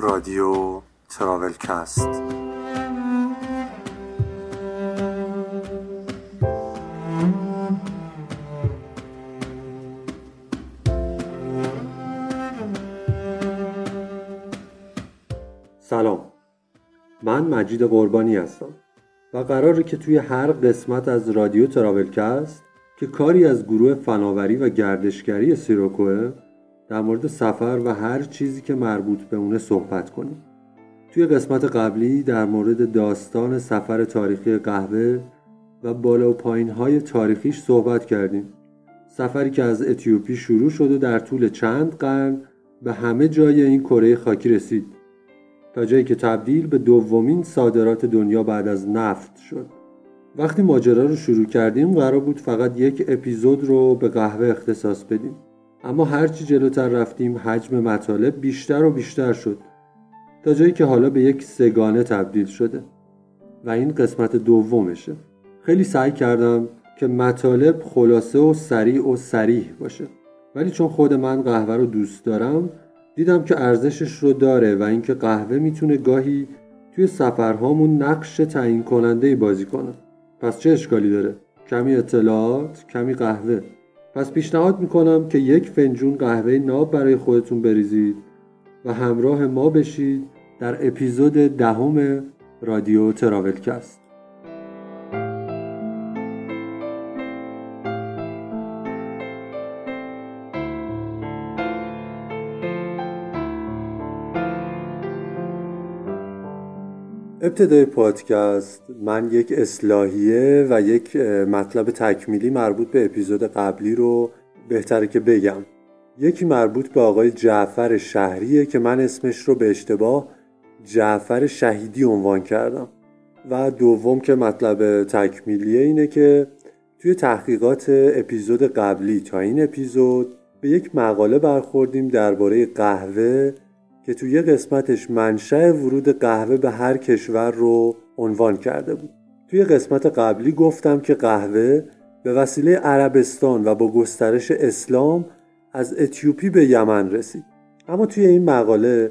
رادیو تراولکست. سلام. من مجید قربانی هستم و قراره که توی هر قسمت از رادیو تراولکست که کاری از گروه فناوری و گردشگری سیروکوه در مورد سفر و هر چیزی که مربوط به اونه صحبت کنیم. توی قسمت قبلی در مورد داستان سفر تاریخی قهوه و بالا و پایین های تاریخیش صحبت کردیم. سفری که از اتیوپی شروع شد و در طول چند قرن به همه جای این کره خاکی رسید تا جایی که تبدیل به دومین صادرات دنیا بعد از نفت شد. وقتی ماجرا رو شروع کردیم قرار بود فقط یک اپیزود رو به قهوه اختصاص بدیم. اما هرچی جلوتر رفتیم حجم مطالب بیشتر و بیشتر شد. تا جایی که حالا به یک سگانه تبدیل شده. و این قسمت دومشه. خیلی سعی کردم که مطالب خلاصه و سریع و سریح باشه. ولی چون خود من قهوه رو دوست دارم دیدم که ارزشش رو داره و اینکه قهوه می‌تونه گاهی توی سفرهامون نقش تعیین کننده بازی کنه. پس چه اشکالی داره؟ کمی اطلاعات کمی قهوه. پس پیشنهاد می‌کنم که یک فنجون قهوه ناب برای خودتون بریزید و همراه ما بشید در اپیزود دهم رادیو تراولکست. ابتدای پادکست من یک اصلاحیه و یک مطلب تکمیلی مربوط به اپیزود قبلی رو بهتره که بگم. یکی مربوط به آقای جعفر شهریه که من اسمش رو به اشتباه جعفر شهیدی عنوان کردم. و دوم که مطلب تکمیلیه اینه که توی تحقیقات اپیزود قبلی تا این اپیزود به یک مقاله برخوردیم درباره قهوه که توی یه قسمتش منشأ ورود قهوه به هر کشور رو عنوان کرده بود. توی قسمت قبلی گفتم که قهوه به وسیله عربستان و با گسترش اسلام از اتیوپی به یمن رسید. اما توی این مقاله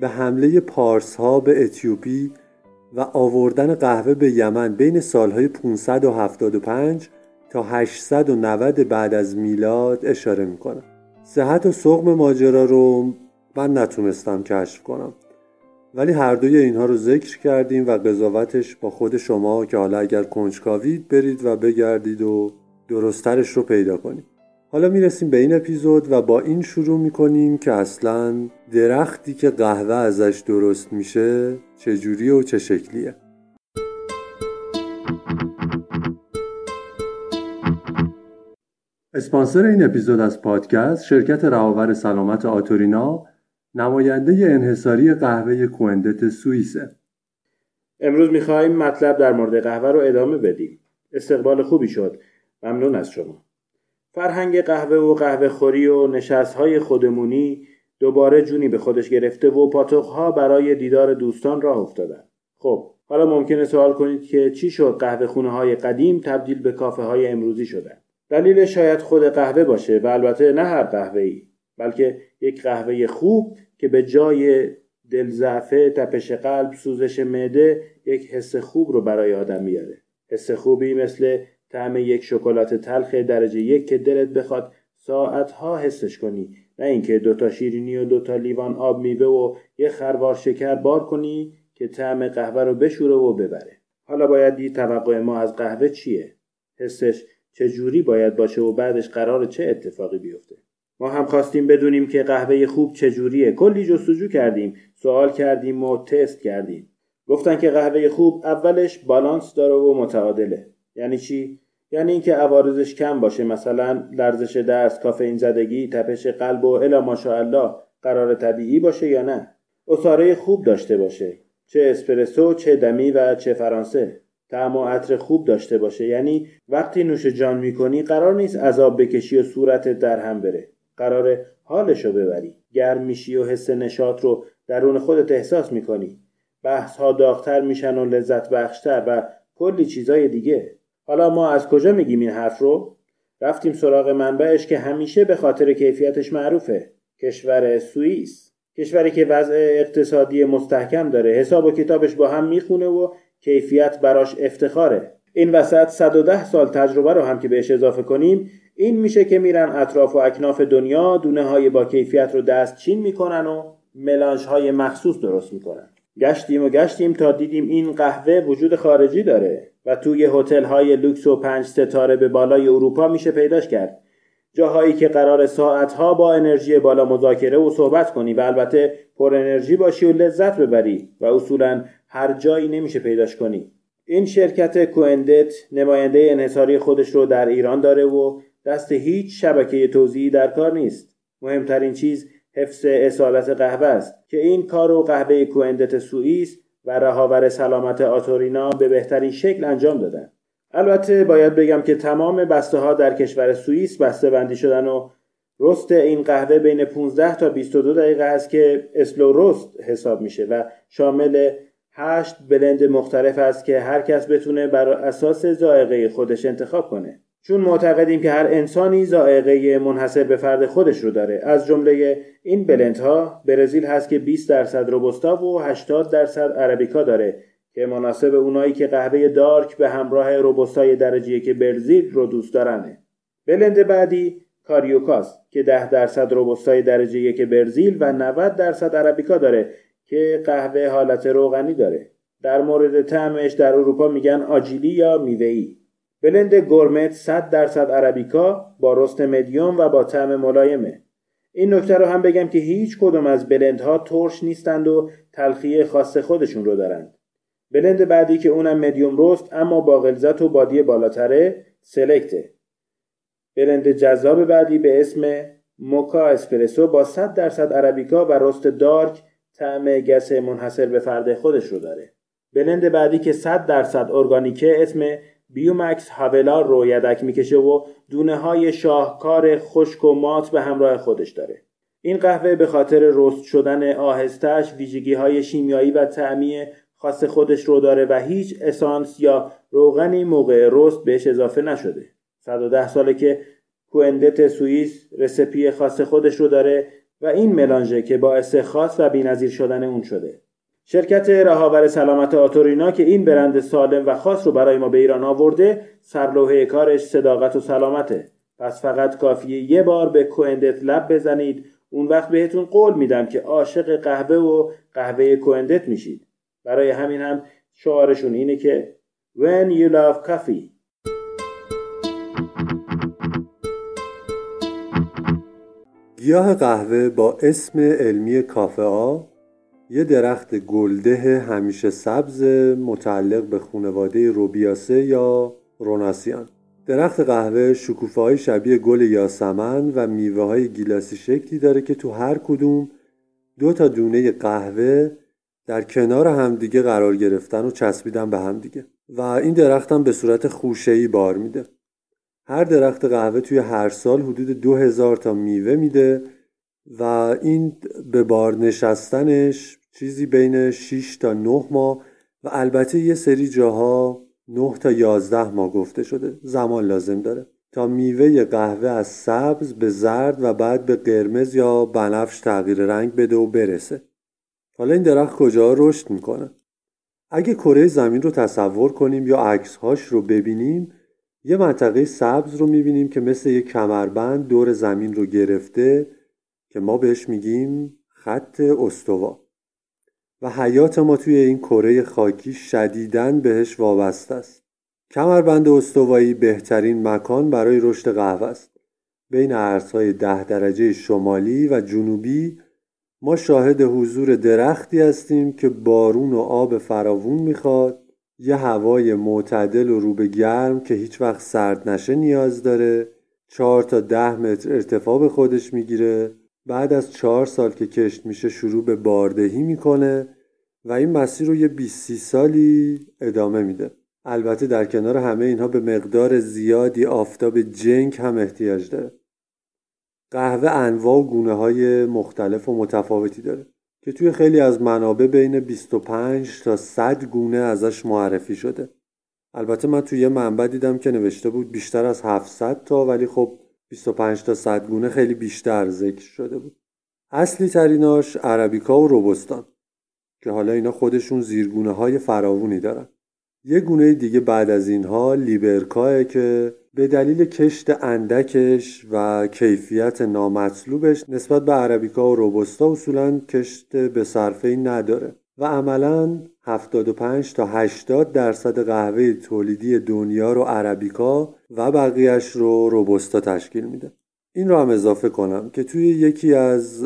به حمله پارس ها به اتیوپی و آوردن قهوه به یمن بین سالهای 575 تا 890 بعد از میلاد اشاره می‌کنم. صحت و سقم ماجرا رو من نتونستم کشف کنم. ولی هر دوی اینها رو ذکر کردیم و قضاوتش با خود شما که حالا اگر کنجکاوید برید و بگردید و درسترش رو پیدا کنید. حالا می‌رسیم به این اپیزود و با این شروع می‌کنیم که اصلا درختی که قهوه ازش درست میشه چجوری و چه شکلیه. اسپانسر این اپیزود از پادکست شرکت روابر سلامت آتورینا نماینده انحصاری قهوه کوندت سوئیسه. امروز می‌خواهیم مطلب در مورد قهوه رو ادامه بدیم. استقبال خوبی شد. ممنون از شما. فرهنگ قهوه و قهوه خوری و نشست های خودمونی دوباره جونی به خودش گرفته و پاتوقها برای دیدار دوستان راه افتادن. خب حالا ممکنه سوال کنید که چی شد قهوه خونه های قدیم تبدیل به کافه های امروزی شدن؟ دلیل شاید خود قهوه باشه و البته نه هر قهوه ای بلکه یک قهوه خوب که به جای دلزعفه تپش قلب سوزش معده یک حس خوب رو برای آدم میاره. حس خوبی مثل طعم یک شکلات تلخ درجه یک که دلت بخواد ساعتها حسش کنی. نه اینکه دوتا شیرینی و دوتا لیوان آب میوه و یه خروار شکر بار کنی که طعم قهوه رو بشوره و ببره. حالا باید دید توقع ما از قهوه چیه؟ حسش چه جوری باید باشه و بعدش قرار چه اتفاقی بیفته؟ ما هم خواستیم بدونیم که قهوه خوب چجوریه. کلی جستجو کردیم. سوال کردیم و تست کردیم. گفتن که قهوه خوب اولش بالانس داره و متعادله. یعنی چی؟ یعنی اینکه عوارضش کم باشه. مثلا لرزش دست کافئین زدگی تپش قلب و الا ماشاءالله قرار طبیعی باشه یا نه؟ اصاره خوب داشته باشه. چه اسپرسو چه دمی و چه فرانسه. طعم و عطر خوب داشته باشه. یعنی وقتی نوش جان می‌کنی قرار نیست عذاب بکشی و صورتت در هم بره. قرار حالشو ببری. گرم میشی و حس نشاط رو درون خودت احساس می‌کنی. بحث ها داغتر میشن و لذت بخشتر و کلی چیزای دیگه. حالا ما از کجا میگیم این حرف رو؟ رفتیم سراغ منبعش که همیشه به خاطر کیفیتش معروفه. کشور سوئیس. کشوری که وضع اقتصادی مستحکم داره. حساب و کتابش با هم می‌خونه و کیفیت براش افتخاره. این وسط 110 سال تجربه رو هم که بهش اضافه کنیم این میشه که میرن اطراف و اکناف دنیا دونه های با کیفیت رو دست چین می‌کنن و ملانج های مخصوص درست می‌کنن. گشتیم و گشتیم تا دیدیم این قهوه وجود خارجی داره و توی هتل های لوکس و پنج ستاره به بالای اروپا میشه پیداش کرد. جاهایی که قرار ساعتها با انرژی بالا مذاکره و صحبت کنی و البته پر انرژی باشی و لذت ببری و اصولا هر جایی نمیشه پیداش کنی. این شرکت کوندت نماینده انحصاری خودش رو در ایران داره و دست هیچ شبکه توزیعی در کار نیست. مهمترین چیز حفظ اصالت قهوه است که این کار و قهوه کوندت سوئیس و رهاور سلامت آتورینا به بهترین شکل انجام دادن البته باید بگم که تمام بسته ها در کشور سوئیس بسته بندی شدن و رست این قهوه بین 15 تا 22 دقیقه است که اسلو رست حساب میشه و شامل هشت بلند مختلف است که هر کس بتونه بر اساس ذائقه خودش انتخاب کنه. چون معتقدیم که هر انسانی ذائقه منحصر به فرد خودش رو داره. از جمله این بلندها برزیل هست که 20 درصد روبوستا و 80 درصد عربیکا داره که مناسب اونایی که قهوه دارک به همراه روبوستای درجه که برزیل رو دوست دارنه. بلند بعدی کاریوکاس که 10 درصد روبوستای درجه یک برزیل و 90 درصد عربیکا داره که قهوه حالت روغنی داره. در مورد طعمش در اروپا میگن آجیلی یا میوه‌ای. بلند گرمت 100 درصد عربیکا با رست مدیوم و با طعم ملایمه. این نکته رو هم بگم که هیچ کدوم از بلندها ترش نیستند و تلخی خاص خودشون رو دارند. بلند بعدی که اونم مدیوم رست اما با غلظت و بادی بالاتره سلکته. بلند جذاب بعدی به اسم موکا اسپرسو با 100 درصد عربیکا و رست دارک طعم گس منحصر به فرد خودش رو داره. بلند بعدی که 100 درصد ارگانیکه اسم بیومکس هاولار رو یدک می‌کشه و دونه های شاهکار خشک و مات به همراه خودش داره. این قهوه به خاطر رست شدن آهستش ویژگی های شیمیایی و تعمی خاص خودش رو داره و هیچ اسانس یا روغنی موقع رست بهش اضافه نشده. 110 ساله که کوندت سوئیس رسپی خاص خودش رو داره و این ملانژه که باعث خاص و بینظیر شدن اون شده. شرکت رهاور سلامت آتورینا که این برند سالم و خاص رو برای ما به ایران آورده سرلوحه کارش صداقت و سلامته. پس فقط کافیه یه بار به کوندت لب بزنید. اون وقت بهتون قول میدم که عاشق قهوه و قهوه کوندت میشید. برای همین هم شعارشون اینه که When you love coffee. گیاه قهوه با اسم علمی کافه یه درخت گلده همیشه سبز متعلق به خانواده روبیاسه یا روناسیان. درخت قهوه شکوفه شبیه گل یاسمن و میوه های گیلاسی شکلی داره که تو هر کدوم دو تا دونه قهوه در کنار همدیگه قرار گرفتن و چسبیدن به همدیگه. و این درخت هم به صورت خوشه‌ای بار میده. هر درخت قهوه توی هر سال حدود دو هزار تا میوه میده و این به بار نشستنش چیزی بین 6 تا 9 ماه و البته یه سری جاها 9 تا 11 ماه گفته شده. زمان لازم داره. تا میوه قهوه از سبز به زرد و بعد به قرمز یا بنفش تغییر رنگ بده و برسه. حالا این درخت کجا رشد می‌کنه؟ اگه کره زمین رو تصور کنیم یا عکسهاش رو ببینیم یه منطقه سبز رو می‌بینیم که مثل یه کمربند دور زمین رو گرفته که ما بهش میگیم خط استوا. و حیات ما توی این کره خاکی شدیداً بهش وابسته است. کمربند استوایی بهترین مکان برای رشد قهوه است. بین ارزهای ده درجه شمالی و جنوبی ما شاهد حضور درختی هستیم که بارون و آب فراوون می‌خواد. یه هوای معتدل و رو به گرم که هیچ وقت سرد نشه نیاز داره. چهار تا ده متر ارتفاع به خودش می‌گیره. بعد از چهار سال که کشت میشه شروع به باردهی می‌کنه. و این مسیر رو یه 20 سالی ادامه میده. البته در کنار همه اینها به مقدار زیادی آفتاب جنگ هم احتیاج داره. قهوه انواع و گونه های مختلف و متفاوتی داره که توی خیلی از منابع بین 25 تا 100 گونه ازش معرفی شده. البته من توی یه منبع دیدم که نوشته بود بیشتر از 700 تا ولی خب 25 تا 100 گونه خیلی بیشتر ذکر شده بود. اصلی تریناش عربیکا و روبستان. که حالا اینا خودشون زیرگونه های فراوونی دارن. یه گونه دیگه بعد از اینها لیبرکاه که به دلیل کشت اندکش و کیفیت نامطلوبش نسبت به عربیکا و روبستا اصولا کشت به صرفه نداره و عملا 75 تا 80 درصد قهوه تولیدی دنیا رو عربیکا و بقیهش رو روبستا تشکیل میده. این رو هم اضافه کنم که توی یکی از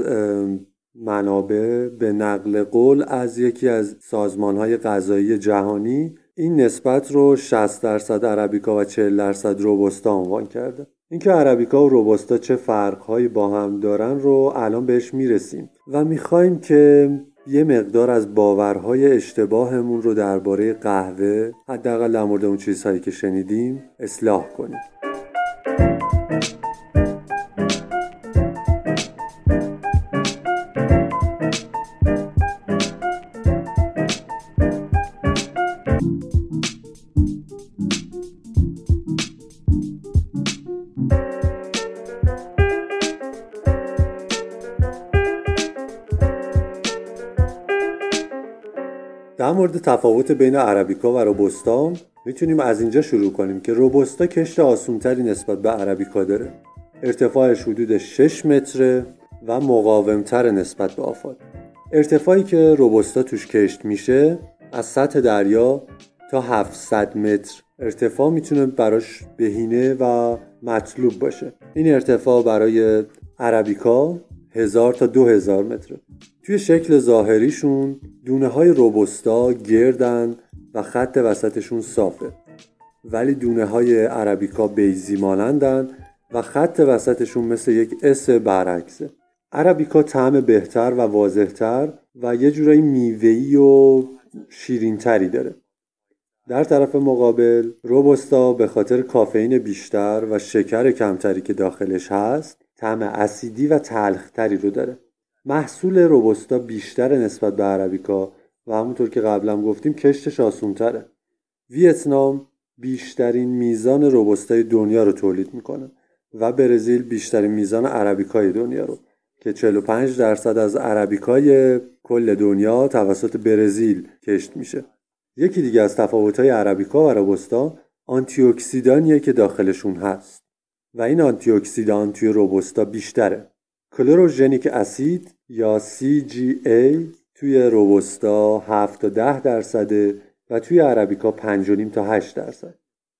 منابع به نقل قول از یکی از سازمان های غذایی جهانی این نسبت رو 60 درصد عربیکا و 40 درصد روبستا عنوان کرده. اینکه عربیکا و روبستا چه فرقهایی با هم دارن رو الان بهش می‌رسیم و می‌خوایم که یه مقدار از باورهای اشتباهمون رو درباره قهوه حداقل در مورد اون چیزهایی که شنیدیم اصلاح کنیم. مورد تفاوت بین عربیکا و روبوستا می‌تونیم از اینجا شروع کنیم که روبوستا کشت آسونتری نسبت به عربیکا داره. ارتفاعش حدود 6 متره و مقاومتر نسبت به آفات. ارتفاعی که روبوستا توش کشت میشه از سطح دریا تا 700 متر. ارتفاع می‌تونه براش بهینه و مطلوب باشه. این ارتفاع برای عربیکا هزار تا دو هزار متره. توی شکل ظاهریشون دونه های روبوستا گردن و خط وسطشون صافه. ولی دونه های عربیکا بیزی مانندن و خط وسطشون مثل یک اس برعکسه. عربیکا طعم بهتر و واضحتر و یه جورایی میوهی و شیرینتری داره. در طرف مقابل روبوستا به خاطر کافئین بیشتر و شکر کمتری که داخلش هست طعم اسیدی و تلختری رو داره. محصول روبوستا بیشتر نسبت به عربیکا و همونطور که قبلا گفتیم کشتش آسونتره. ویتنام بیشترین میزان روبوستای دنیا رو تولید می‌کنه و برزیل بیشترین میزان عربیکای دنیا رو که 45 درصد از عربیکای کل دنیا توسط برزیل کشت میشه. یکی دیگه از تفاوت‌های عربیکا و روبوستا آنتی اکسیدانیه که داخلشون هست. و این آنتی اکسیدان توی روبوستا بیشتره. کلوروژنیک اسید یا CGA توی روبوستا 7 تا 10 درصده و توی عربیکا 5.5 تا 8 درصد.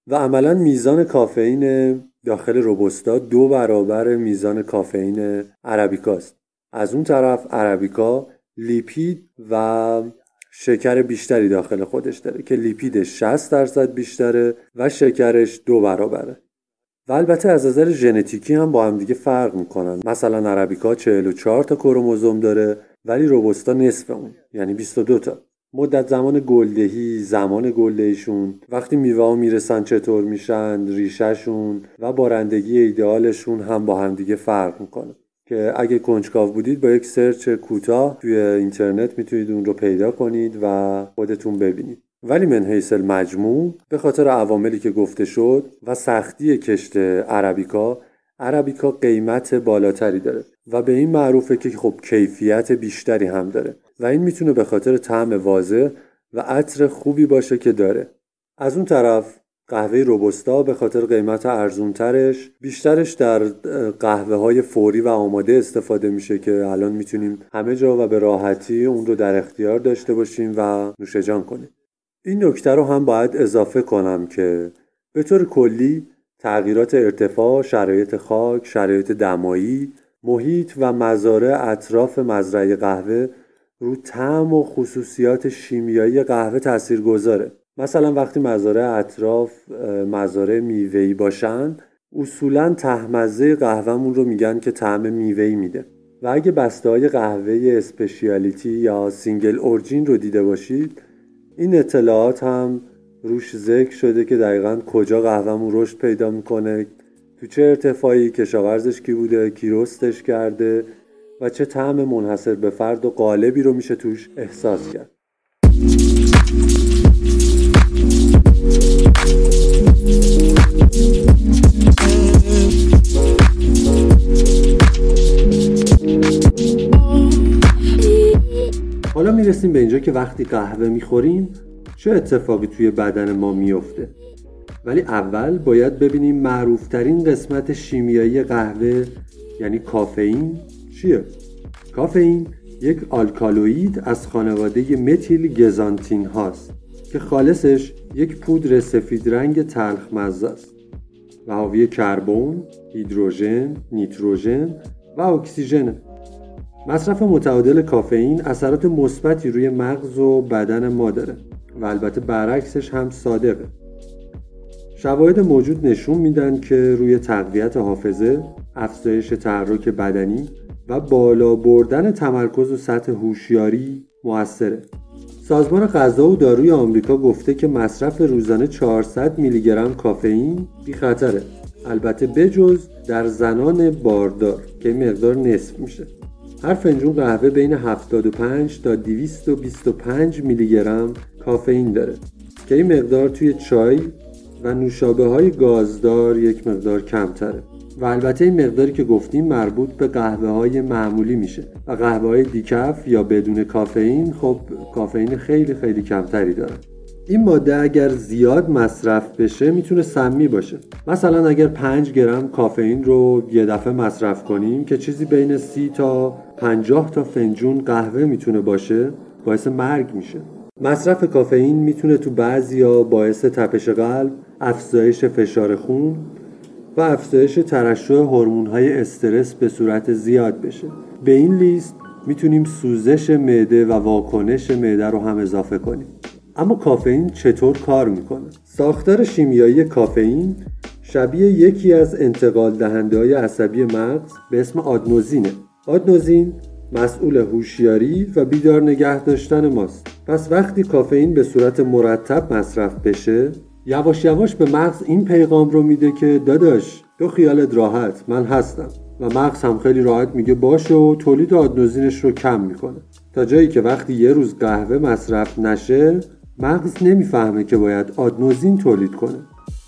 و عملا میزان کافئین داخل روبوستا دو برابر میزان کافئین عربیکاست. از اون طرف عربیکا لیپید و شکر بیشتری داخل خودش داره که لیپیدش 60 درصد بیشتره و شکرش دو برابره. و البته از نظر ژنتیکی هم با هم دیگه فرق می‌کنن. مثلا عربیکا 44 تا کروموزوم داره ولی روبوستا نصف اون یعنی 22 تا. مدت زمان گلدهی زمان گلدهیشون وقتی میوه ها می‌رسن چطور میشن ریشهشون و بارندگی ایدئالشون هم با هم دیگه فرق می‌کنه. که اگه کنجکاو بودید با یک سرچ کوتاه توی اینترنت می‌تونید اون رو پیدا کنید و خودتون ببینید. ولی من حیث المجموع به خاطر عواملی که گفته شد و سختی کشت عربیکا عربیکا قیمت بالاتری داره و به این معروفه که خب کیفیت بیشتری هم داره و این می‌تونه به خاطر طعم واضح و عطر خوبی باشه که داره. از اون طرف قهوه روبستا به خاطر قیمت ارزونترش بیشترش در قهوه های فوری و آماده استفاده میشه که الان می‌تونیم همه جا و به راحتی اون رو در اختیار داشته باشیم و نوشجان کنیم. این نکته رو هم باید اضافه کنم که به طور کلی تغییرات ارتفاع، شرایط خاک، شرایط دمایی، محیط و مزارع اطراف مزرعه قهوه رو طعم و خصوصیات شیمیایی قهوه تاثیر گذاره. مثلا وقتی مزارع اطراف مزارع میوه‌ای باشن اصولا ته‌مزه قهوهمون رو میگن که طعم میوه‌ای میده و اگه بسته های قهوه specialty یا single origin رو دیده باشید این اطلاعات هم روش ذکر شده که دقیقا کجا قهوهمون رشد پیدا می‌کنه تو چه ارتفاعی کشاورزش کی بوده کی رستش کرده و چه طعم منحصر به فرد و قالبی رو میشه توش احساس کرد. حالا می‌رسیم به اینجا که وقتی قهوه می‌خوریم چه اتفاقی توی بدن ما میفته ولی اول باید ببینیم معروفترین قسمت شیمیایی قهوه یعنی کافئین چیه؟ کافئین یک آلکالوئید از خانواده متیل گزانتین هاست که خالصش یک پودر سفید رنگ تلخ مزه است و حاوی کربن، هیدروژن، نیتروژن و اکسیژن مصرف متعادل کافئین اثرات مثبتی روی مغز و بدن ما داره و البته برعکسش هم صادقه شواهد موجود نشون میدن که روی تقویت حافظه، افزایش تحرک بدنی و بالا بردن تمرکز و سطح هوشیاری موثره. سازمان غذا و داروی آمریکا گفته که مصرف روزانه 400 میلی گرم کافئین بی خطره. البته بجز در زنان باردار که مقدار نصف میشه. هر فنجون قهوه بین 75 تا 225 میلی گرم کافئین داره که این مقدار توی چای و نوشابه های گازدار یک مقدار کمتره. و البته این مقداری که گفتیم مربوط به قهوه های معمولی میشه. و قهوه های دیکف یا بدون کافئین خب کافئین خیلی خیلی کمتری داره این ماده اگر زیاد مصرف بشه می‌تونه سمی باشه مثلا اگر 5 گرم کافئین رو یه دفعه مصرف کنیم که چیزی بین 30 تا 50 تا فنجون قهوه می‌تونه باشه باعث مرگ میشه مصرف کافئین می‌تونه تو بعضیا باعث تپش قلب، افزایش فشار خون و افزایش ترشح هورمون‌های استرس به صورت زیاد بشه. به این لیست می‌تونیم سوزش معده و واکنش معده رو هم اضافه کنیم. اما کافئین چطور کار می‌کنه؟ ساختار شیمیایی کافئین شبیه یکی از انتقال دهنده های عصبی مغز به اسم آدنوزینه. آدنوزین مسئول هوشیاری و بیدار نگه داشتن ماست پس وقتی کافئین به صورت مرتب مصرف بشه یواش یواش به مغز این پیغام رو میده که داداش تو خیالت راحت من هستم و مغز هم خیلی راحت میگه باشه و تولید آدنوزینش رو کم می‌کنه تا جایی که وقتی یه روز قهوه مصرف نشه مغز نمی‌فهمه که باید آدنوزین تولید کنه.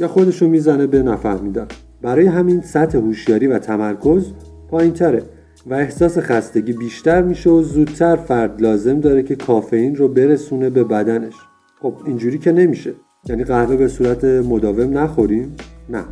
یا خودشو می‌زنه به نفهمیدن برای همین سطح هوشیاری و تمرکز پایین تره و احساس خستگی بیشتر میشه و زودتر فرد لازم داره که کافئین رو برسونه به بدنش. خب اینجوری که نمیشه. یعنی قهوه به صورت مداوم نخوریم؟ نه.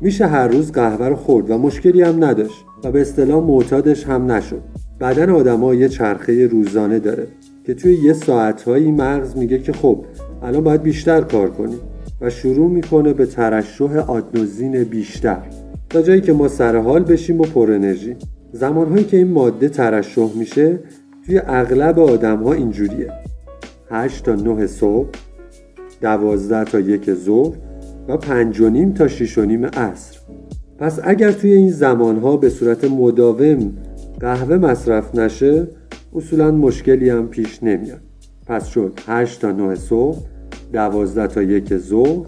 میشه هر روز قهوه رو خورد و مشکلی هم نداشت و به اصطلاح معتادش هم نشد. بدن آدما یه چرخه روزانه داره. که توی یه ساعتهایی مغز میگه که خب الان باید بیشتر کار کنیم و شروع می‌کنه به ترشح آدنوزین بیشتر. تا جایی که ما سر حال بشیم و پر انرژی. زمانهایی که این ماده ترشح میشه توی اغلب آدم ها اینجوریه. 8 تا 9 صبح 12 تا یک ظهر و 5 و نیم تا 6 و نیم عصر. پس اگر توی این زمانها به صورت مداوم قهوه مصرف نشه اصولا مشکلی هم پیش نمیاد. پس شد 8 تا 9 صبح 12 تا یک ظهر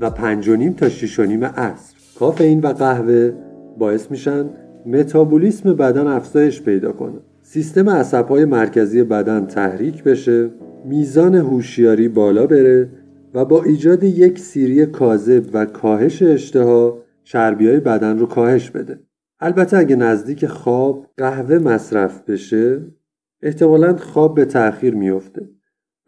و 5 و نیم تا 6 و نیم عصر. کافئین و قهوه باعث میشن متابولیسم بدن افزایش پیدا کنه. سیستم عصبهای مرکزی بدن تحریک بشه میزان هوشیاری بالا بره و با ایجاد یک سیری کاذب و کاهش اشتها چربی های بدن رو کاهش بده. البته اگه نزدیک خواب قهوه مصرف بشه احتمالا خواب به تأخیر میفته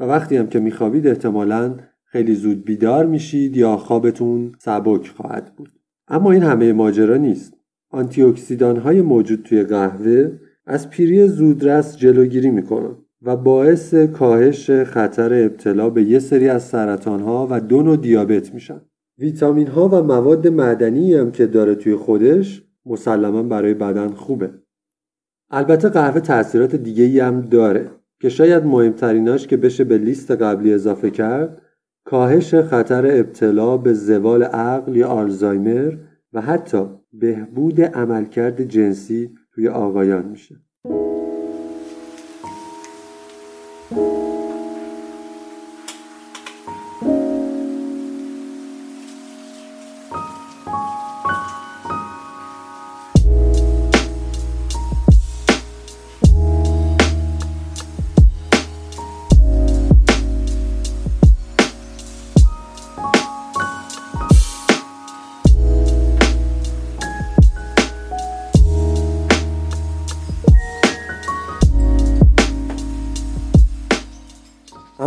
و وقتی هم که میخوابید احتمالا خیلی زود بیدار میشید یا خوابتون سبک خواهد بود. اما این همه ماجرا نیست. آنتی های موجود توی قهوه از پیری زودرس جلوگیری می‌کنن و باعث کاهش خطر ابتلا به یه سری از سرطان ها و دو نوع دیابت میشن. ویتامین ها و مواد معدنی هم که داره توی خودش مسلما برای بدن خوبه. البته قهوه تاثیرات دیگه ای هم داره که شاید مهمتریناش که بشه به لیست قبلی اضافه کرد کاهش خطر ابتلا به زوال عقل یا آلزایمر و حتی بهبود عملکرد جنسی توی آقایان میشه.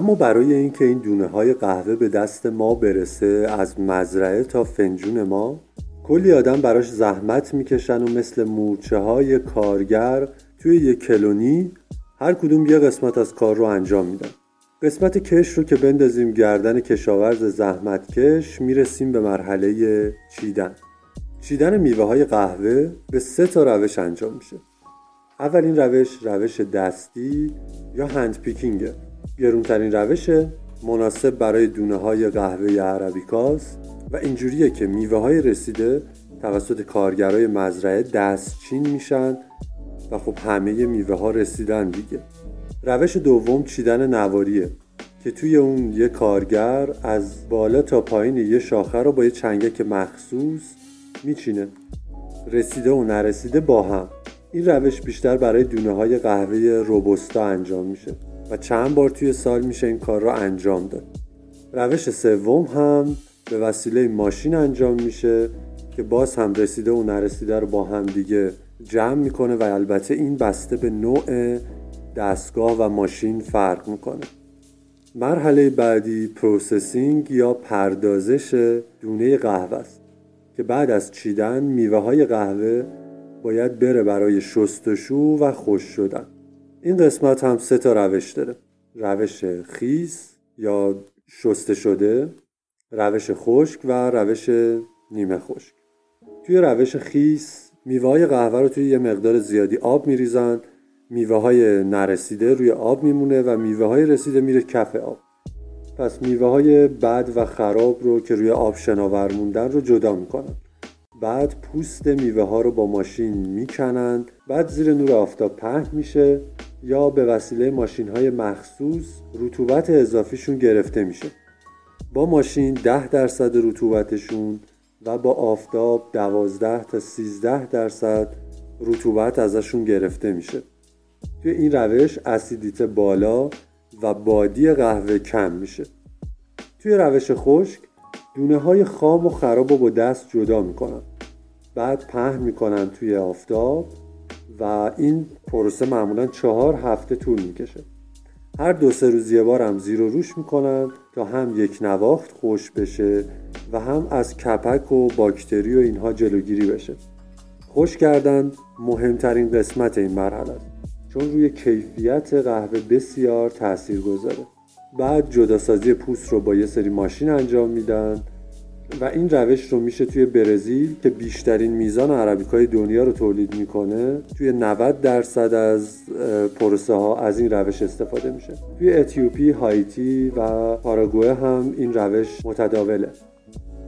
اما برای اینکه این دونه های قهوه به دست ما برسه از مزرعه تا فنجون ما کلی آدم براش زحمت می‌کشن و مثل مورچه های کارگر توی یک کلونی هر کدوم یه قسمت از کار رو انجام میدن. قسمت کش رو که بندازیم گردن کشاورز زحمتکش می‌رسیم به مرحله چیدن. چیدن میوه های قهوه به سه تا روش انجام میشه. اولین روش روش دستی یا هند پیکینگه گرونترین روشه مناسب برای دونه های قهوه عربیکاست و اینجوریه که میوه های رسیده توسط کارگرای مزرعه دستچین میشن و خب همه میوه ها رسیدن دیگه. روش دوم چیدن نواریه که توی اون یه کارگر از بالا تا پایین یه شاخه رو با یه چنگک مخصوص میچینه. رسیده و نرسیده با هم. این روش بیشتر برای دونه های قهوه روبوستا انجام میشه. و چند بار توی سال میشه این کار رو انجام داد. روش سوم هم به وسیله ماشین انجام میشه که باز هم رسیده و نرسیده رو با هم دیگه جمع می‌کنه و البته این بسته به نوع دستگاه و ماشین فرق می‌کنه. مرحله بعدی processing یا پردازش دونه قهوه است که بعد از چیدن میوه های قهوه باید بره برای شستشو و خوش شدن. این قسمت هم سه تا روش داره. روش خیس یا شسته شده روش خشک و روش نیمه خشک. توی روش خیس میوه های قهوه رو توی یه مقدار زیادی آب میریزن. میوه های نرسیده روی آب میمونه و میوه های رسیده میره کف آب. پس میوه های بد و خراب رو که روی آب شناور موندن رو جدا می‌کنن. بعد پوست میوه ها رو با ماشین می‌کنند. بعد زیر نور آفتاب پهن میشه یا به وسیله ماشین های مخصوص رطوبت اضافیشون گرفته میشه. با ماشین 10 درصد رطوبتشون و با آفتاب 12 تا 13 درصد رطوبت ازشون گرفته میشه. توی این روش اسیدیت بالا و بادی قهوه کم میشه. توی روش خشک دونه های خام و خراب رو با دست جدا می‌کنن. بعد پهن می‌کنن توی آفتاب و این پروسه معمولا چهار هفته طول می‌کشه. هر دو سه روز یه بار هم زیر و روش می‌کنن تا هم یک نواخت خوش بشه و هم از کپک و باکتری و اینها جلوگیری بشه. خوش کردن مهمترین قسمت این مرحله است چون روی کیفیت قهوه بسیار تاثیر گذاره بعد جداسازی پوست رو با یه سری ماشین انجام میدن و این روش رو میشه توی برزیل که بیشترین میزان عربیکای دنیا رو تولید می‌کنه توی 90 درصد از پروسه ها از این روش استفاده میشه. توی اتیوپی، هایتی و پاراگوئه هم این روش متداوله.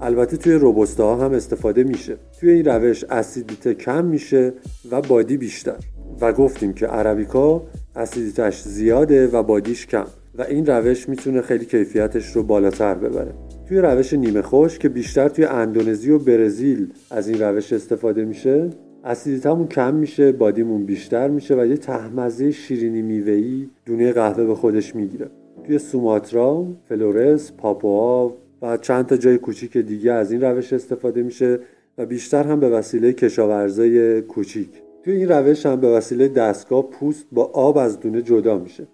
البته توی روبوستا هم استفاده میشه. توی این روش اسیدیته کم میشه و بادی بیشتر. و گفتیم که عربیکا اسیدیتش زیاده و بادیش کم. و این روش می‌تونه خیلی کیفیتش رو بالاتر ببره. توی روش نیمه خوش که بیشتر توی اندونزی و برزیل از این روش استفاده میشه اسیدیتمون کم میشه بادیمون بیشتر میشه و یه تهمزه شیرینی میوهی دونه قهوه به خودش می‌گیره. توی سوماترا، فلورس، پاپوآ و چند تا جای کوچیک دیگه از این روش استفاده میشه و بیشتر هم به وسیله کشاورزای کوچیک. توی این روش هم به وسیله دستگاه پوست با آب از دونه جدا میشه.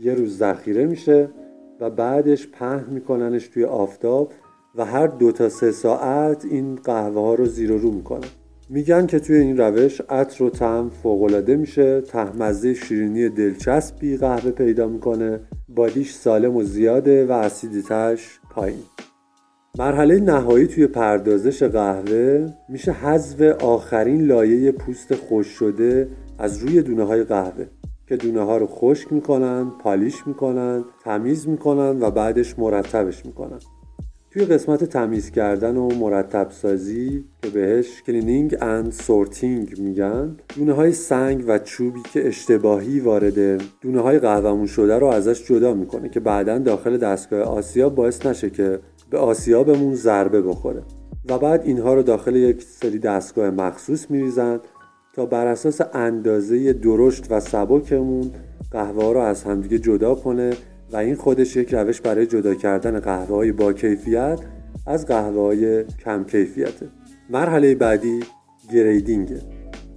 یه روز ذخیره میشه و بعدش پهن میکننش توی آفتاب و هر دو تا سه ساعت این قهوه ها رو زیر و رو می‌کنن. میگن که توی این روش عطر و طعم فوقالعاده میشه تهمزه شیرینی دلچسبی قهوه پیدا می‌کنه body ش سالم و زیاده و acidity ش پایین. مرحله نهایی توی پردازش قهوه میشه حذف آخرین لایه پوست خشک شده از روی دونه های قهوه. که دونه ها رو خشک می‌کنن polish می‌کنن تمیز می‌کنن و بعدش مرتبش می‌کنن. توی قسمت تمیز کردن و مرتب سازی که بهش cleaning and sorting میگن دونه های سنگ و چوبی که اشتباهی وارد دونه های قهوهمون شده رو ازش جدا می‌کنه که بعدا داخل دستگاه آسیاب باعث نشه که به آسیابمون ضربه بخوره. و بعد اینها رو داخل یک سری دستگاه مخصوص میریزن بر اساس اندازه درشت و سبکمون قهوه رو از همدیگه جدا کنه و این خودش یک روش برای جدا کردن قهوه های با کیفیت از قهوه های کم کیفیته مرحله بعدی گریدینگه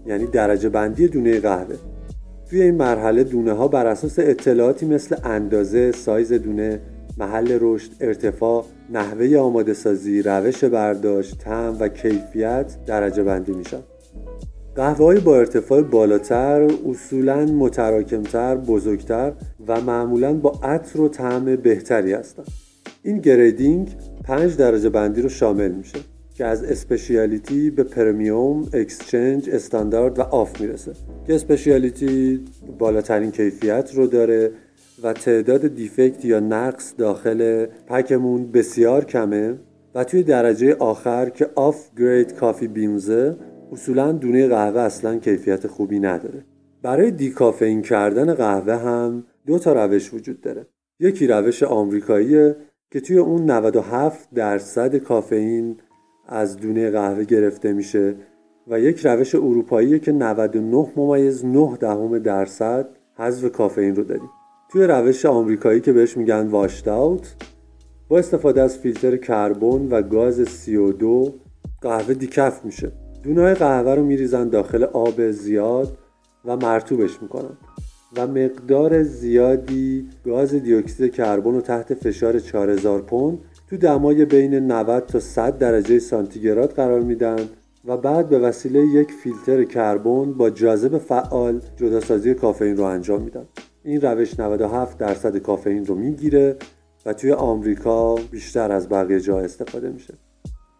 یعنی درجه بندی دونه قهوه توی این مرحله دونه ها بر اساس اطلاعاتی مثل اندازه، سایز دونه، محل رشد، ارتفاع، نحوه آماده سازی، روش برداشت، طعم و کیفیت درجه بندی میشن. قهوه با ارتفاع بالاتر اصولا متراکمتر، بزرگتر و معمولا با عطر و طعم بهتری هستند. این grading پنج درجه بندی رو شامل میشه که از specialty به premium، exchange، standard و off می‌رسه که specialty بالاترین کیفیت رو داره و تعداد دیفکت یا نقص داخل پکمون بسیار کمه و توی درجه آخر که آف گرید کافی بینزه اصولا دونه قهوه اصلا کیفیت خوبی نداره. برای دیکافئین کردن قهوه هم دو تا روش وجود داره. یکی روش آمریکاییه که توی اون 97 درصد کافئین از دونه قهوه گرفته میشه و یک روش اروپایی که 99 ممیز 9 دهم درصد حذف کافئین رو داریم. توی روش آمریکایی که بهش میگن واشت اوت با استفاده از فیلتر کربن و گاز CO2 قهوه دیکف میشه. دونه قهوه رو میریزن داخل آب زیاد و مرتوبش می‌کنن. و مقدار زیادی گاز دیوکسید کربن رو تحت فشار 4000 پوند تو دمای بین 90 تا 100 درجه سانتیگراد قرار میدن و بعد به وسیله یک فیلتر کربن با جاذب فعال جداسازی کافئین رو انجام میدن. این روش 97 درصد کافئین رو می‌گیره و توی آمریکا بیشتر از بقیه جا استفاده میشه.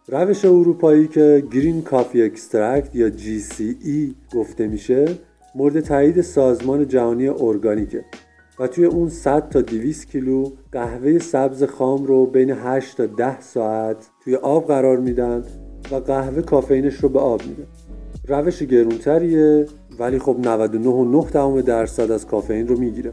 روش اروپایی که green coffee extract یا GCE گفته میشه مورد تایید سازمان جهانی ارگانیکه و توی اون 100 تا 200 کیلو قهوه سبز خام رو بین 8 تا 10 ساعت توی آب قرار میدن و قهوه کافئینش رو به آب میده روش گرونتریه ولی خب 99.9 درصد از کافئین رو می‌گیره.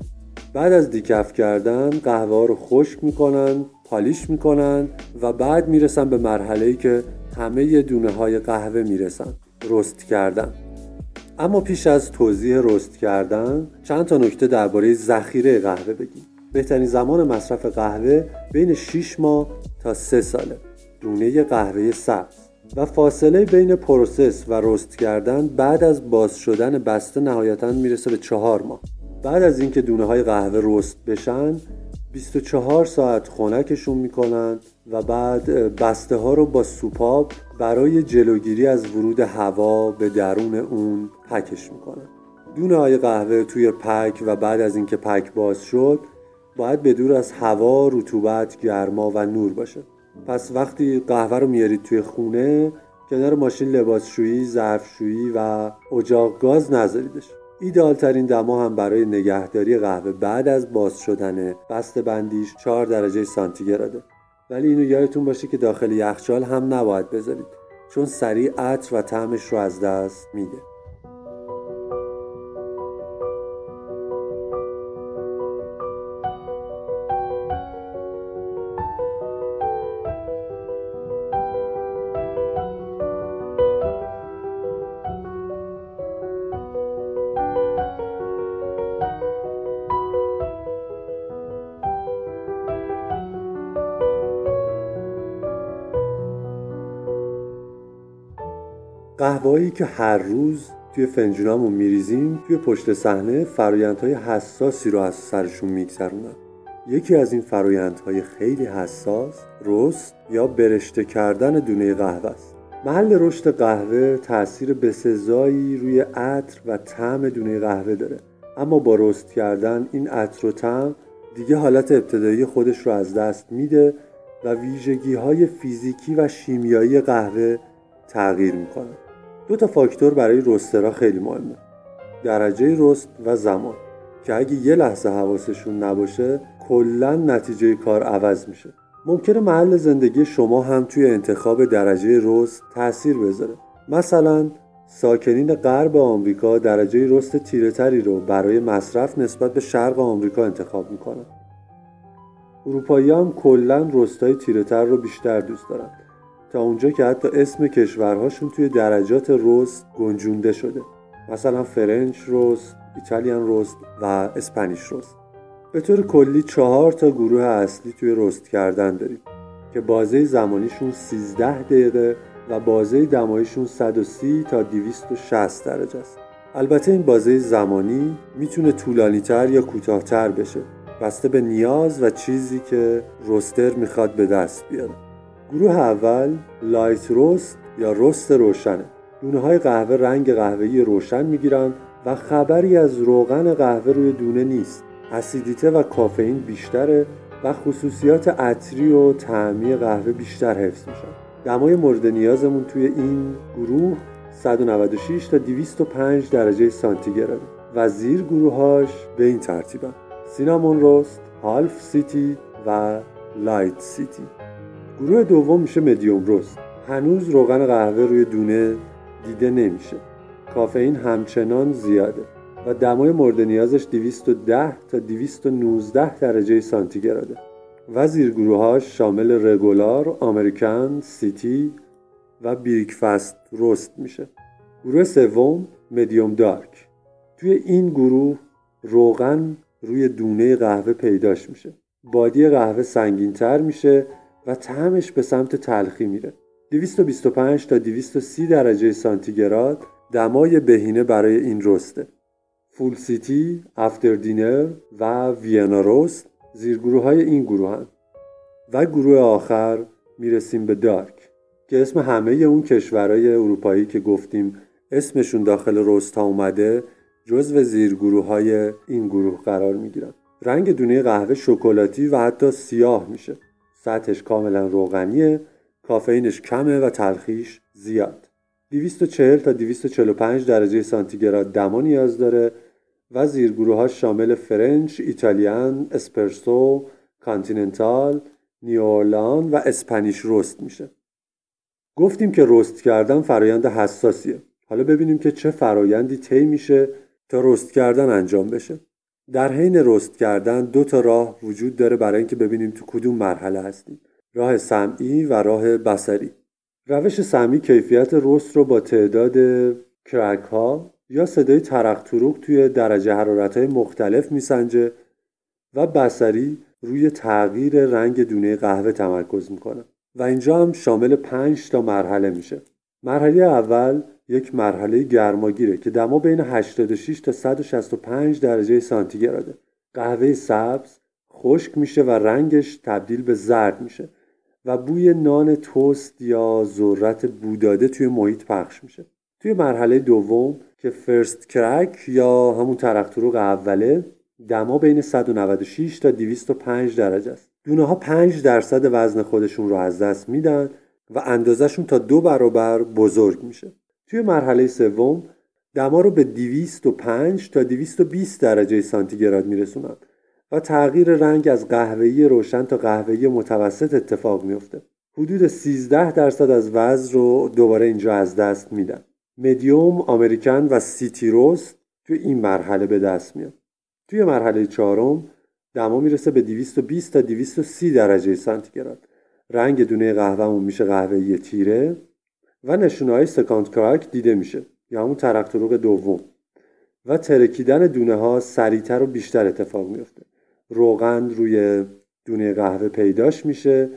بعد از دیکف کردن قهوه ها رو خشک می‌کنن پالیش می‌کنن و بعد می‌رسن به مرحله ای که همه دونه های قهوه می‌رسن رست کردن. اما پیش از توضیح رست کردن چند تا نکته درباره ذخیره قهوه بگیم. بهترین زمان مصرف قهوه بین 6 ماه تا 3 ساله. دونه قهوه سبز. و فاصله بین پروسس و رست کردن بعد از باز شدن بسته نهایتا می‌رسه به 4 ماه. بعد از اینکه دونه های قهوه رست بشن 24 ساعت خنکشون می‌کنن و بعد بسته ها رو با سوپاب برای جلوگیری از ورود هوا به درون اون پکش می‌کنن. دونه های قهوه توی پک و بعد از اینکه پک باز شد باید به دور از هوا، رطوبت، گرما و نور باشه. پس وقتی قهوه رو میارید توی خونه کنار ماشین لباسشویی، ظرفشویی و اجاق گاز نذاریدش. ایدال ترین دما هم برای نگهداری قهوه بعد از باز شدن بست بندیش 4 درجه سانتیگراده ولی اینو یادتون باشه که داخل یخچال هم نباید بذارید چون سریع عطر و طعمش رو از دست میده. قهوهایی که هر روز توی فنجونامون میریزیم توی پشت صحنه فرایندهای حساسی رو از سرشون میگذرونن یکی از این فرایندهای خیلی حساس رست یا برشته کردن دونه قهوه است. محل رشد قهوه تاثیر بسزایی روی عطر و طعم دونه قهوه داره. اما با رست کردن این عطر و طعم دیگه حالت ابتدایی خودش رو از دست میده و ویژگی های فیزیکی و شیمیایی قهوه تغییر می‌کنه. دو تا فاکتور برای رسترها خیلی مهمه. درجه رست و زمان. که اگه یه لحظه حواسشون نباشه کلا نتیجه کار عوض میشه. ممکنه محل زندگی شما هم توی انتخاب درجه رست تاثیر بذاره. مثلا ساکنین غرب آمریکا درجه رست تیره رو برای مصرف نسبت به شرق آمریکا انتخاب می‌کنن. اروپایی هم کلا رستای تیره رو بیشتر دوست دارن. تا اونجا که حتی اسم کشورهاشون توی درجات رست گنجونده شده. مثلا فرنچ رست، ایتالیان رست و اسپانیش رست. به طور کلی چهار تا گروه اصلی توی رست کردن داریم که بازه زمانیشون 13 دقیقه و بازه دمایشون 130 تا 260 درجه است. البته این بازه زمانی می‌تونه طولانی تر یا کوتاهتر بشه. بسته به نیاز و چیزی که روستر می‌خواد به دست بیاره. گروه اول لایت روست یا رست روشنه. دونه های قهوه رنگ قهوه‌ای روشن می‌گیرن و خبری از روغن قهوه روی دونه نیست. اسیدیته و کافئین بیشتره و خصوصیات عطری و طعمی قهوه بیشتر حفظ میشن. دمای مورد نیازمون توی این گروه 196 تا 205 درجه سانتیگراده و زیر گروهاش به این ترتیبن. cinnamon roast، half city و light city. گروه دوم میشه medium roast هنوز روغن قهوه روی دونه دیده نمیشه. کافئین همچنان زیاده و دمای مورد نیازش 210 تا 219 درجه سانتیگراده و زیرگروهاش شامل regular، American، city و breakfast roast میشه. گروه سوم مدیوم دارک توی این گروه روغن روی دونه قهوه پیداش میشه. بادی قهوه سنگینتر میشه و طعمش به سمت تلخی میره. 225 تا 230 درجه سانتیگراد دمای بهینه برای این رسته. فول سیتی، افتر دینر و ویانا روست زیرگروه های این گروه هم. و گروه آخر می‌رسیم به دارک که اسم همه اون کشورهای اروپایی که گفتیم اسمشون داخل روست ها اومده جزو زیرگروه های این گروه قرار می‌گیرن. رنگ دونه قهوه شکلاتی و حتی سیاه میشه. سطحش کاملا روغنیه کافئینش کمه و تلخیش زیاد 240 تا 245 درجه سانتیگراد دما نیاز داره و زیرگروه ها شامل فرنچ، ایتالیان، اسپرسو، continental، New Orleans و Spanish roast میشه. گفتیم که roast کردن فرایند حساسیه. حالا ببینیم که چه فرایندی طی میشه تا roast کردن انجام بشه. در حین roast کردن دو تا راه وجود داره برای اینکه ببینیم تو کدوم مرحله هستیم. راه سمعی و راه بصری. روش سمعی کیفیت roast رو با تعداد crack ها یا صدای ترق توی درجه حرارت های مختلف میسنجه و بسری روی تغییر رنگ دونه قهوه تمرکز می‌کنه و اینجا هم شامل پنج تا مرحله میشه مرحله اول یک مرحله گرماگیره که دما بین 86 تا 165 درجه سانتیگراده قهوه سبز خشک میشه و رنگش تبدیل به زرد میشه و بوی نان توست یا ذرت بوداده توی محیط پخش میشه. توی مرحله دوم که فرست کرک یا همون ترختروق اوله دما بین 196 تا 205 درجه است. دونه ها 5 درصد وزن خودشون رو از دست میدن و اندازشون تا دو برابر بزرگ میشه. توی مرحله سوم دما رو به 205 تا 220 درجه سانتیگراد میرسونن و تغییر رنگ از قهوه‌ای روشن تا قهوه‌ای متوسط اتفاق میفته. حدود 13 درصد از وزن رو دوباره اینجا از دست میدن. مدیوم، آمریکن و سیتی روست توی این مرحله به دست میاد. توی مرحله چهارم دما می‌رسه به 220 تا 230 درجه سانتیگراد. رنگ دونه قهوهمون میشه قهوه‌ای تیره و نشونه های سکانت کراک دیده میشه. یا همون ترک دوم. و ترکیدن دونه ها سریعتر و بیشتر اتفاق میفته روغن روی دونه قهوه پیداش میشه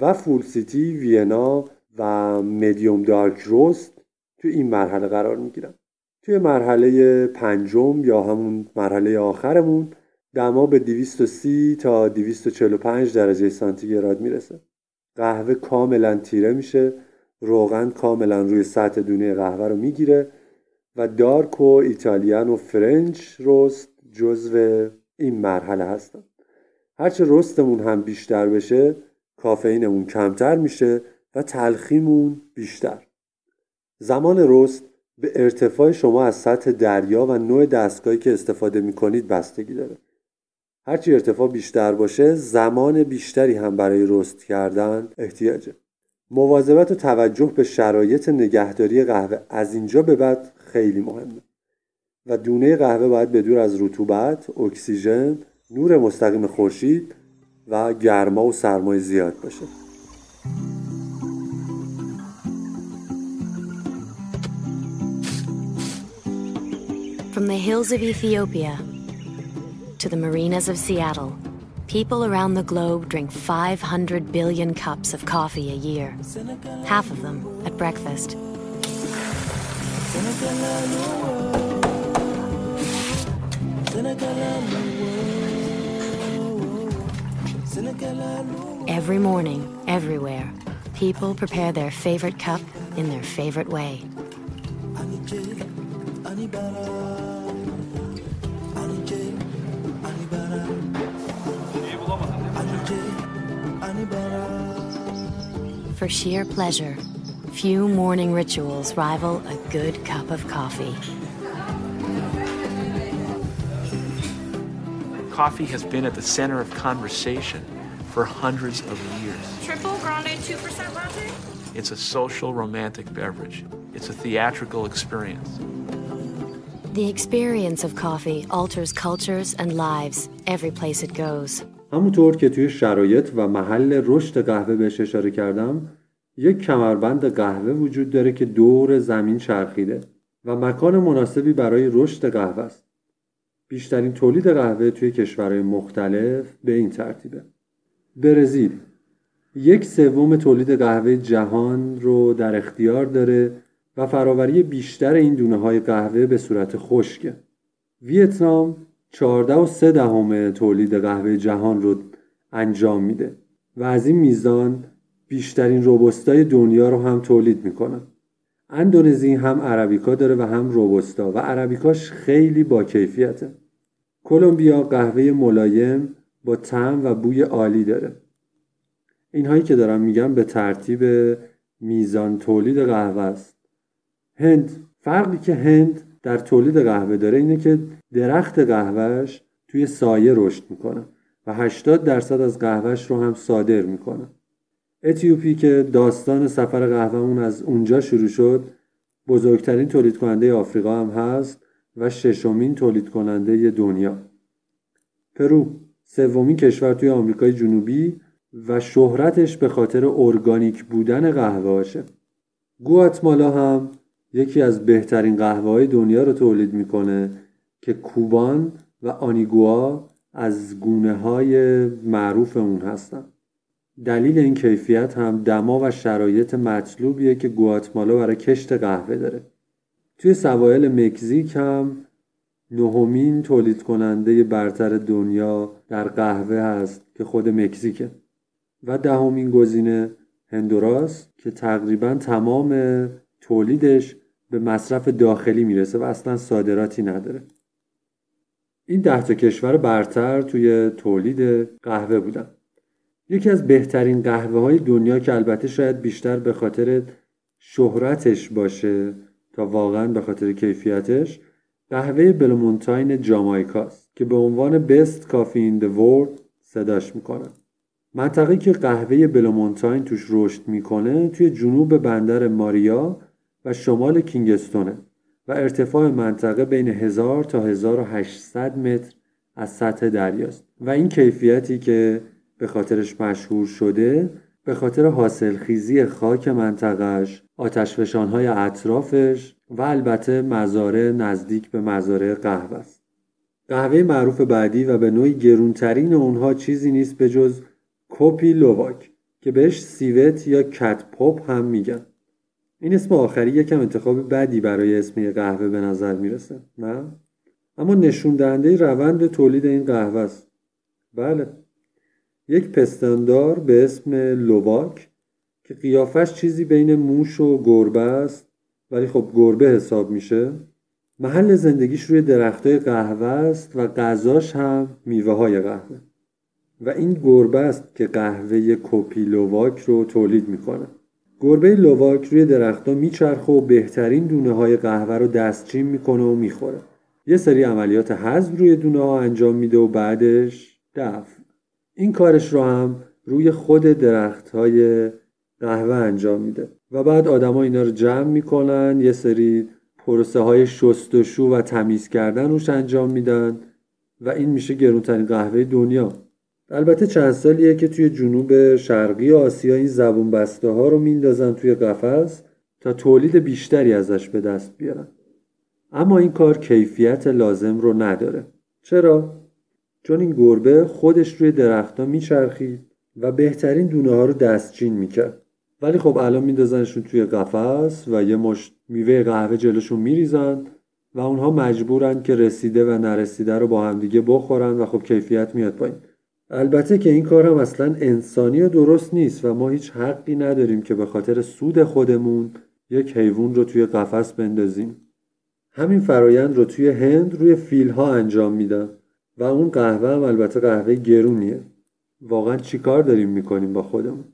و full city Vienna و medium dark roast تو این مرحله قرار می‌گیرن. توی مرحله پنجم یا همون مرحله آخرمون دما به 230 تا 245 درجه سانتیگراد می‌رسه. قهوه کاملا تیره میشه. روغن کاملا روی سطح دونه قهوه رو می‌گیره و dark و Italian و French roast جزو این مرحله هستن. هرچه رستمون هم بیشتر بشه کافئینمون کمتر میشه و تلخیمون بیشتر. زمان رست به ارتفاع شما از سطح دریا و نوع دستگاهی که استفاده می‌کنید بستگی داره. هرچی ارتفاع بیشتر باشه زمان بیشتری هم برای رست کردن احتیاجه. مواظبت و توجه به شرایط نگهداری قهوه. از اینجا به بعد خیلی مهمه. و دونه قهوه باید به دور از رطوبت، اکسیژن، نور مستقیم خورشید و گرما و سرمای زیاد باشه. From the hills of Ethiopia to the marinas of Seattle, people around the globe drink 500 billion cups of coffee a year, half of them at breakfast. Every morning, everywhere, people prepare their favorite cup in their favorite way. For sheer pleasure, few morning rituals rival a good cup of coffee. Coffee has been at the center of conversation for hundreds of years. Triple grande 2% latte? It's a social romantic beverage. It's a theatrical experience. The experience of coffee alters cultures and lives every place it goes. همونطور که توی شرایط و محل رشد قهوه بهش اشاره کردم یک کمربند قهوه وجود داره که دور زمین چرخیده و مکان مناسبی برای رشد قهوه است. بیشترین تولید قهوه توی کشورهای مختلف به این ترتیبه. برزیل یک سوم تولید قهوه جهان رو در اختیار داره و فراوری بیشتر این دونه های قهوه به صورت خشکه. ویتنام 14 و 3 دهم تولید قهوه جهان رو انجام میده و از این میزان بیشترین روبوستای دنیا رو هم تولید می‌کنن. اندونزی هم عربیکا داره و هم روبوستا و عربیکاش خیلی با کیفیته. کلمبیا قهوه ملایم با طعم و بوی عالی داره. اینهایی که دارم میگم به ترتیب میزان تولید قهوه است. هند فرقی که هند در تولید قهوه داره اینه که درخت قهوهش توی سایه رشد می‌کنه و 80 درصد از قهوهش رو هم صادر می‌کنه. اتیوپی که داستان سفر قهوهمون از اونجا شروع شد بزرگترین تولید کننده آفریقا هم هست و ششمین تولید کننده دنیا. پرو سومین کشور توی آمریکای جنوبی و شهرتش به خاطر ارگانیک بودن قهوه هاشه. گواتمالا هم یکی از بهترین قهوه های دنیا رو تولید می‌کنه که کوبان و آنتیگوا از گونه های معروف اون هستن. دلیل این کیفیت هم دما و شرایط مطلوبیه که گواتمالا برای کشت قهوه داره. توی سواحل مکزیک هم نهمین تولید کننده برتر دنیا در قهوه هست که خود مکزیکه و دهمین گزینه هندوراس که تقریبا تمام تولیدش به مصرف داخلی می‌رسه و اصلا صادراتی نداره این ده کشور برتر توی تولید قهوه بودن. یکی از بهترین قهوه های دنیا که البته شاید بیشتر به خاطر شهرتش باشه تا واقعا به خاطر کیفیتش قهوه بلومونتاین جامایکاست که به عنوان بست کافی این the world صداش می‌کنن منطقه که قهوه بلومونتاین توش رشد می‌کنه توی جنوب بندر ماریا و شمال کینگستونه. ارتفاع منطقه بین 1000 تا 1800 متر از سطح دریاست. و این کیفیتی که به خاطرش مشهور شده به خاطر حاصلخیزی خاک منطقهش آتشفشانهای اطرافش و البته مزارع نزدیک به مزارع قهوه است. قهوه معروف بعدی و به نوعی گرونترین اونها چیزی نیست به جز کوپی لوواک که بهش سیوت یا کت پاپ هم میگن. این اسم آخری یکم انتخاب بدی برای اسم قهوه به نظر می‌رسه نه؟ اما نشون دهنده روند تولید این قهوه است. بله. یک پستاندار به اسم لوواک که قیافش چیزی بین موش و گربه است ولی خب گربه حساب میشه. محل زندگیش روی درختای قهوه است و غذاش هم میوه های قهوه. و این گربه است که قهوه کوپی لوواک رو تولید می‌کنه. گربه لوواک روی درختها میچرخه و بهترین دونه های قهوه رو دستچین می‌کنه و می‌خوره. یه سری عملیات حذف روی دونه ها انجام میده و بعدش دفع این کارش رو هم روی خود درخت های قهوه انجام میده و بعد آدما اینا رو جمع می‌کنن یه سری پروسه های شستشو و تمیز کردن روش انجام میدن و این میشه گرونترین قهوه دنیا. البته چند سالیه که توی جنوب شرقی آسیا این زبون بسته ها رو میندازن توی قفس تا تولید بیشتری ازش به دست بیارن. اما این کار کیفیت لازم رو نداره. چرا؟ چون این گربه خودش روی درختها میچرخید و بهترین دونه ها رو دستچین می‌کرد. ولی خب الان میندازنشون توی قفس و یه مشت میوه قهوه جلوشون میریزن و اونها مجبورن که رسیده و نرسیده رو با همدیگه بخورن و خب کیفیت میاد پایین. البته که این کار هم اصلا انسانی و درست نیست و ما هیچ حقی نداریم که به خاطر سود خودمون یک حیوان رو توی قفس بندازیم. همین فرایند رو توی هند روی فیل ها انجام میدن و اون قهوه هم البته قهوه گرونیه. واقعا چیکار داریم می‌کنیم با خودمون؟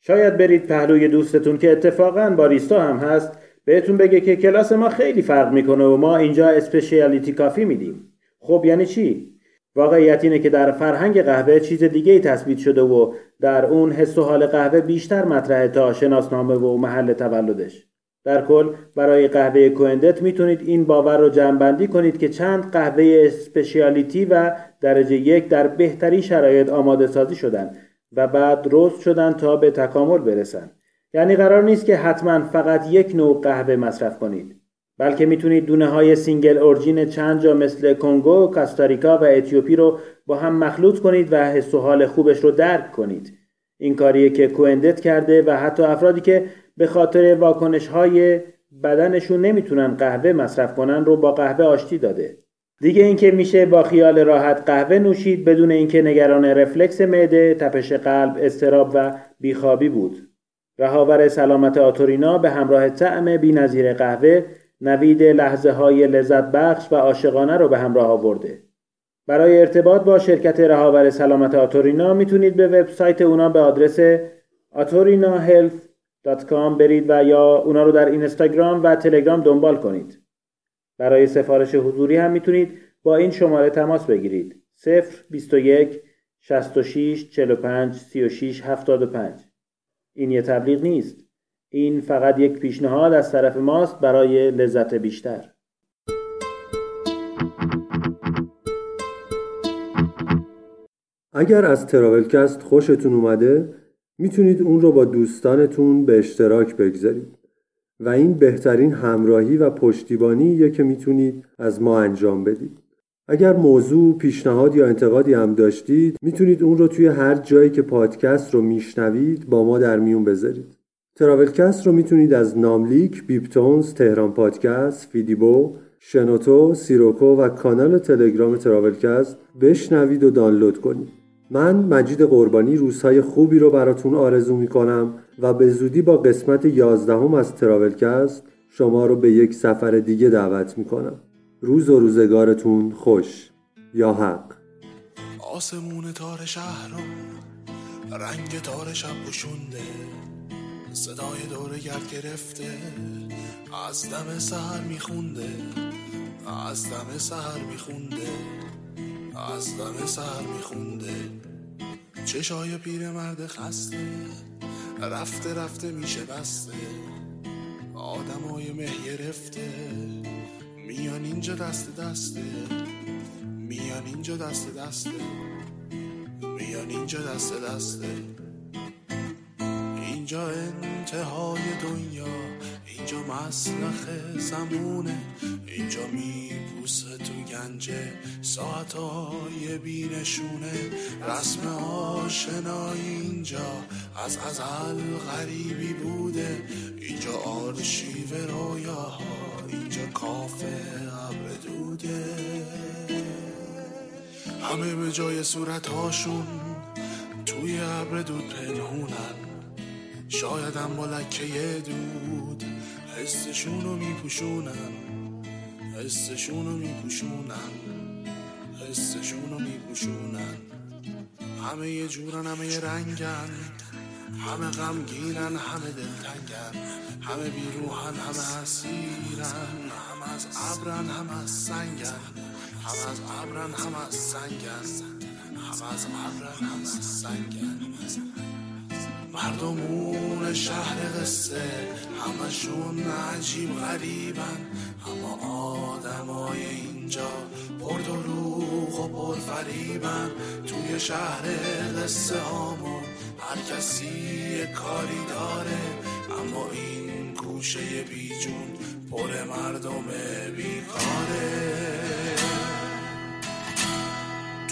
شاید برید پهلوی دوستتون که اتفاقا باریستا هم هست. بهتون بگه که کلاس ما خیلی فرق می‌کنه و ما اینجا اسپشیالیتی کافی میدیم. خب یعنی چی؟ واقعیت اینه که در فرهنگ قهوه چیز دیگه ای تثبیت شده و در اون حس و حال قهوه بیشتر مطرحه تا شناسنامه و محل تولدش. در کل برای قهوه کوندت می‌تونید این باور رو جمعبندی کنید که چند قهوه اسپشیالیتی و درجه یک در بهترین شرایط آماده سازی شدن و بعد رست شدن تا به تکامل برسن. یعنی قرار نیست که حتما فقط یک نوع قهوه مصرف کنید بلکه می‌تونید دونه های single origin چند جا مثل کنگو، کاستاریکا و اتیوپی رو با هم مخلوط کنید و حس و حال خوبش رو درک کنید. این کاریه که کوندت کرده و حتی افرادی که به خاطر واکنش های بدنشون نمی‌تونن قهوه مصرف کنن رو با قهوه آشتی داده. دیگه اینکه میشه با خیال راحت قهوه نوشید بدون اینکه نگران رفلاکس معده، تپش قلب، اضطراب و بیخوابی بود. رهاور سلامت آتورینا به همراه طعم بینظیر قهوه نوید لحظه های لذت بخش و عاشقانه رو به همراه آورده. برای ارتباط با شرکت رهاور سلامت آتورینا می‌تونید به وبسایت اونا به آدرس atorinahealth.com برید و یا اونا رو در اینستاگرام و تلگرام دنبال کنید. برای سفارش حضوری هم می‌تونید با این شماره تماس بگیرید. 021 66 45 36 75 این یه تبلیغ نیست. این فقط یک پیشنهاد از طرف ماست برای لذت بیشتر. اگر از تراولکست خوشتون اومده می‌تونید اون رو با دوستانتون به اشتراک بگذارید و این بهترین همراهی و پشتیبانیه که می‌تونید از ما انجام بدید. اگر موضوع، پیشنهاد یا انتقادی هم داشتید می‌تونید اون رو توی هر جایی که پادکست رو میشنوید با ما در میون بذارید. تراولکست رو می‌تونید از ناملیک، بیپ‌تونز، تهران پادکست، فیدیبو، شنوتو، سیروکو و کانال تلگرام تراولکست بشنوید و دانلود کنید. من مجید قربانی روزهای خوبی رو براتون آرزو می‌کنم و به زودی با قسمت یازدهم از تراولکست شما رو به یک سفر دیگه دعوت می‌کنم. روز و روزگارتون خوش یا حق؟ آسمون تار شهر رنگ تار شب پوشونده. صدای دور گرد گرفته از دم سهر میخونده. از دم سهر میخونده از دم سهر میخونده. چشای پیر مرد خسته رفته رفته میشه بسته. آدمای مه گرفته. میان اینجا دست دسته میان اینجا دست دسته میان اینجا دست دسته اینجا انتهای دنیا اینجا مسلخ زمونه اینجا میپوسه تو گنج ساعتای بینشونه. رسم آشنایی اینجا از ازل غریبی بوده اینجا آرشیو رویاها. اینجا کافه ابر دوده همه به جای صورتهاشون توی ابر دود پنهونن. شایدم با لکه دود حسشون میپوشونن. حسشون رو میپوشونن. حسشون رو میپوشونن. همه یه جورن همه یه رنگن. همه غمگینن همه دلتنگن همه بیروحن همه اسیرن همه از ابرن همه از سنگن همه از ابرن همه از سنگن همه از ابرن همه از سنگن. مردمون شهر قصه همشون عجیب غریبن اما آدمای اینجا پر دروغ و پر فریبن توی شهر قصه هامون هر کسی کاری داره اما این گوشه بیجون پر مردم بیکاره.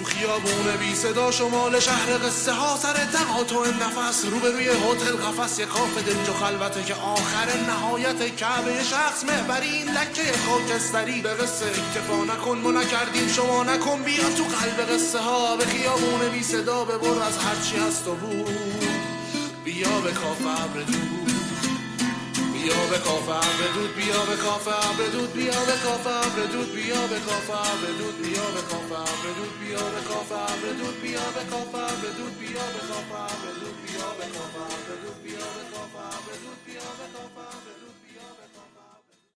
تو خیابون بی صدا شمال شهر قصه ها سر تقاطع نفس. روبروی هتل قفس یه کاف دنج و خلوته که آخر نهایت کعبه شخص. محبری این لکه خاکستری به قصه. اکتفا نکن ما نکردیم شما نکن. بیا تو قلب قصه ها. به خیابون بی صدا ببر از هرچی هست و بود. بیا به کاف ابر بیا به کاف ابر دود بیا به کاف ابر دود بیا به کاف ابر دود بیا به کاف ابر دود بیا به کاف ابر دود بیا به کاف ابر دود بیا به کاف ابر دود بیا به کاف ابر دود بیا به کاف ابر دود بیا به کاف ابر دود بیا به کاف ابر دود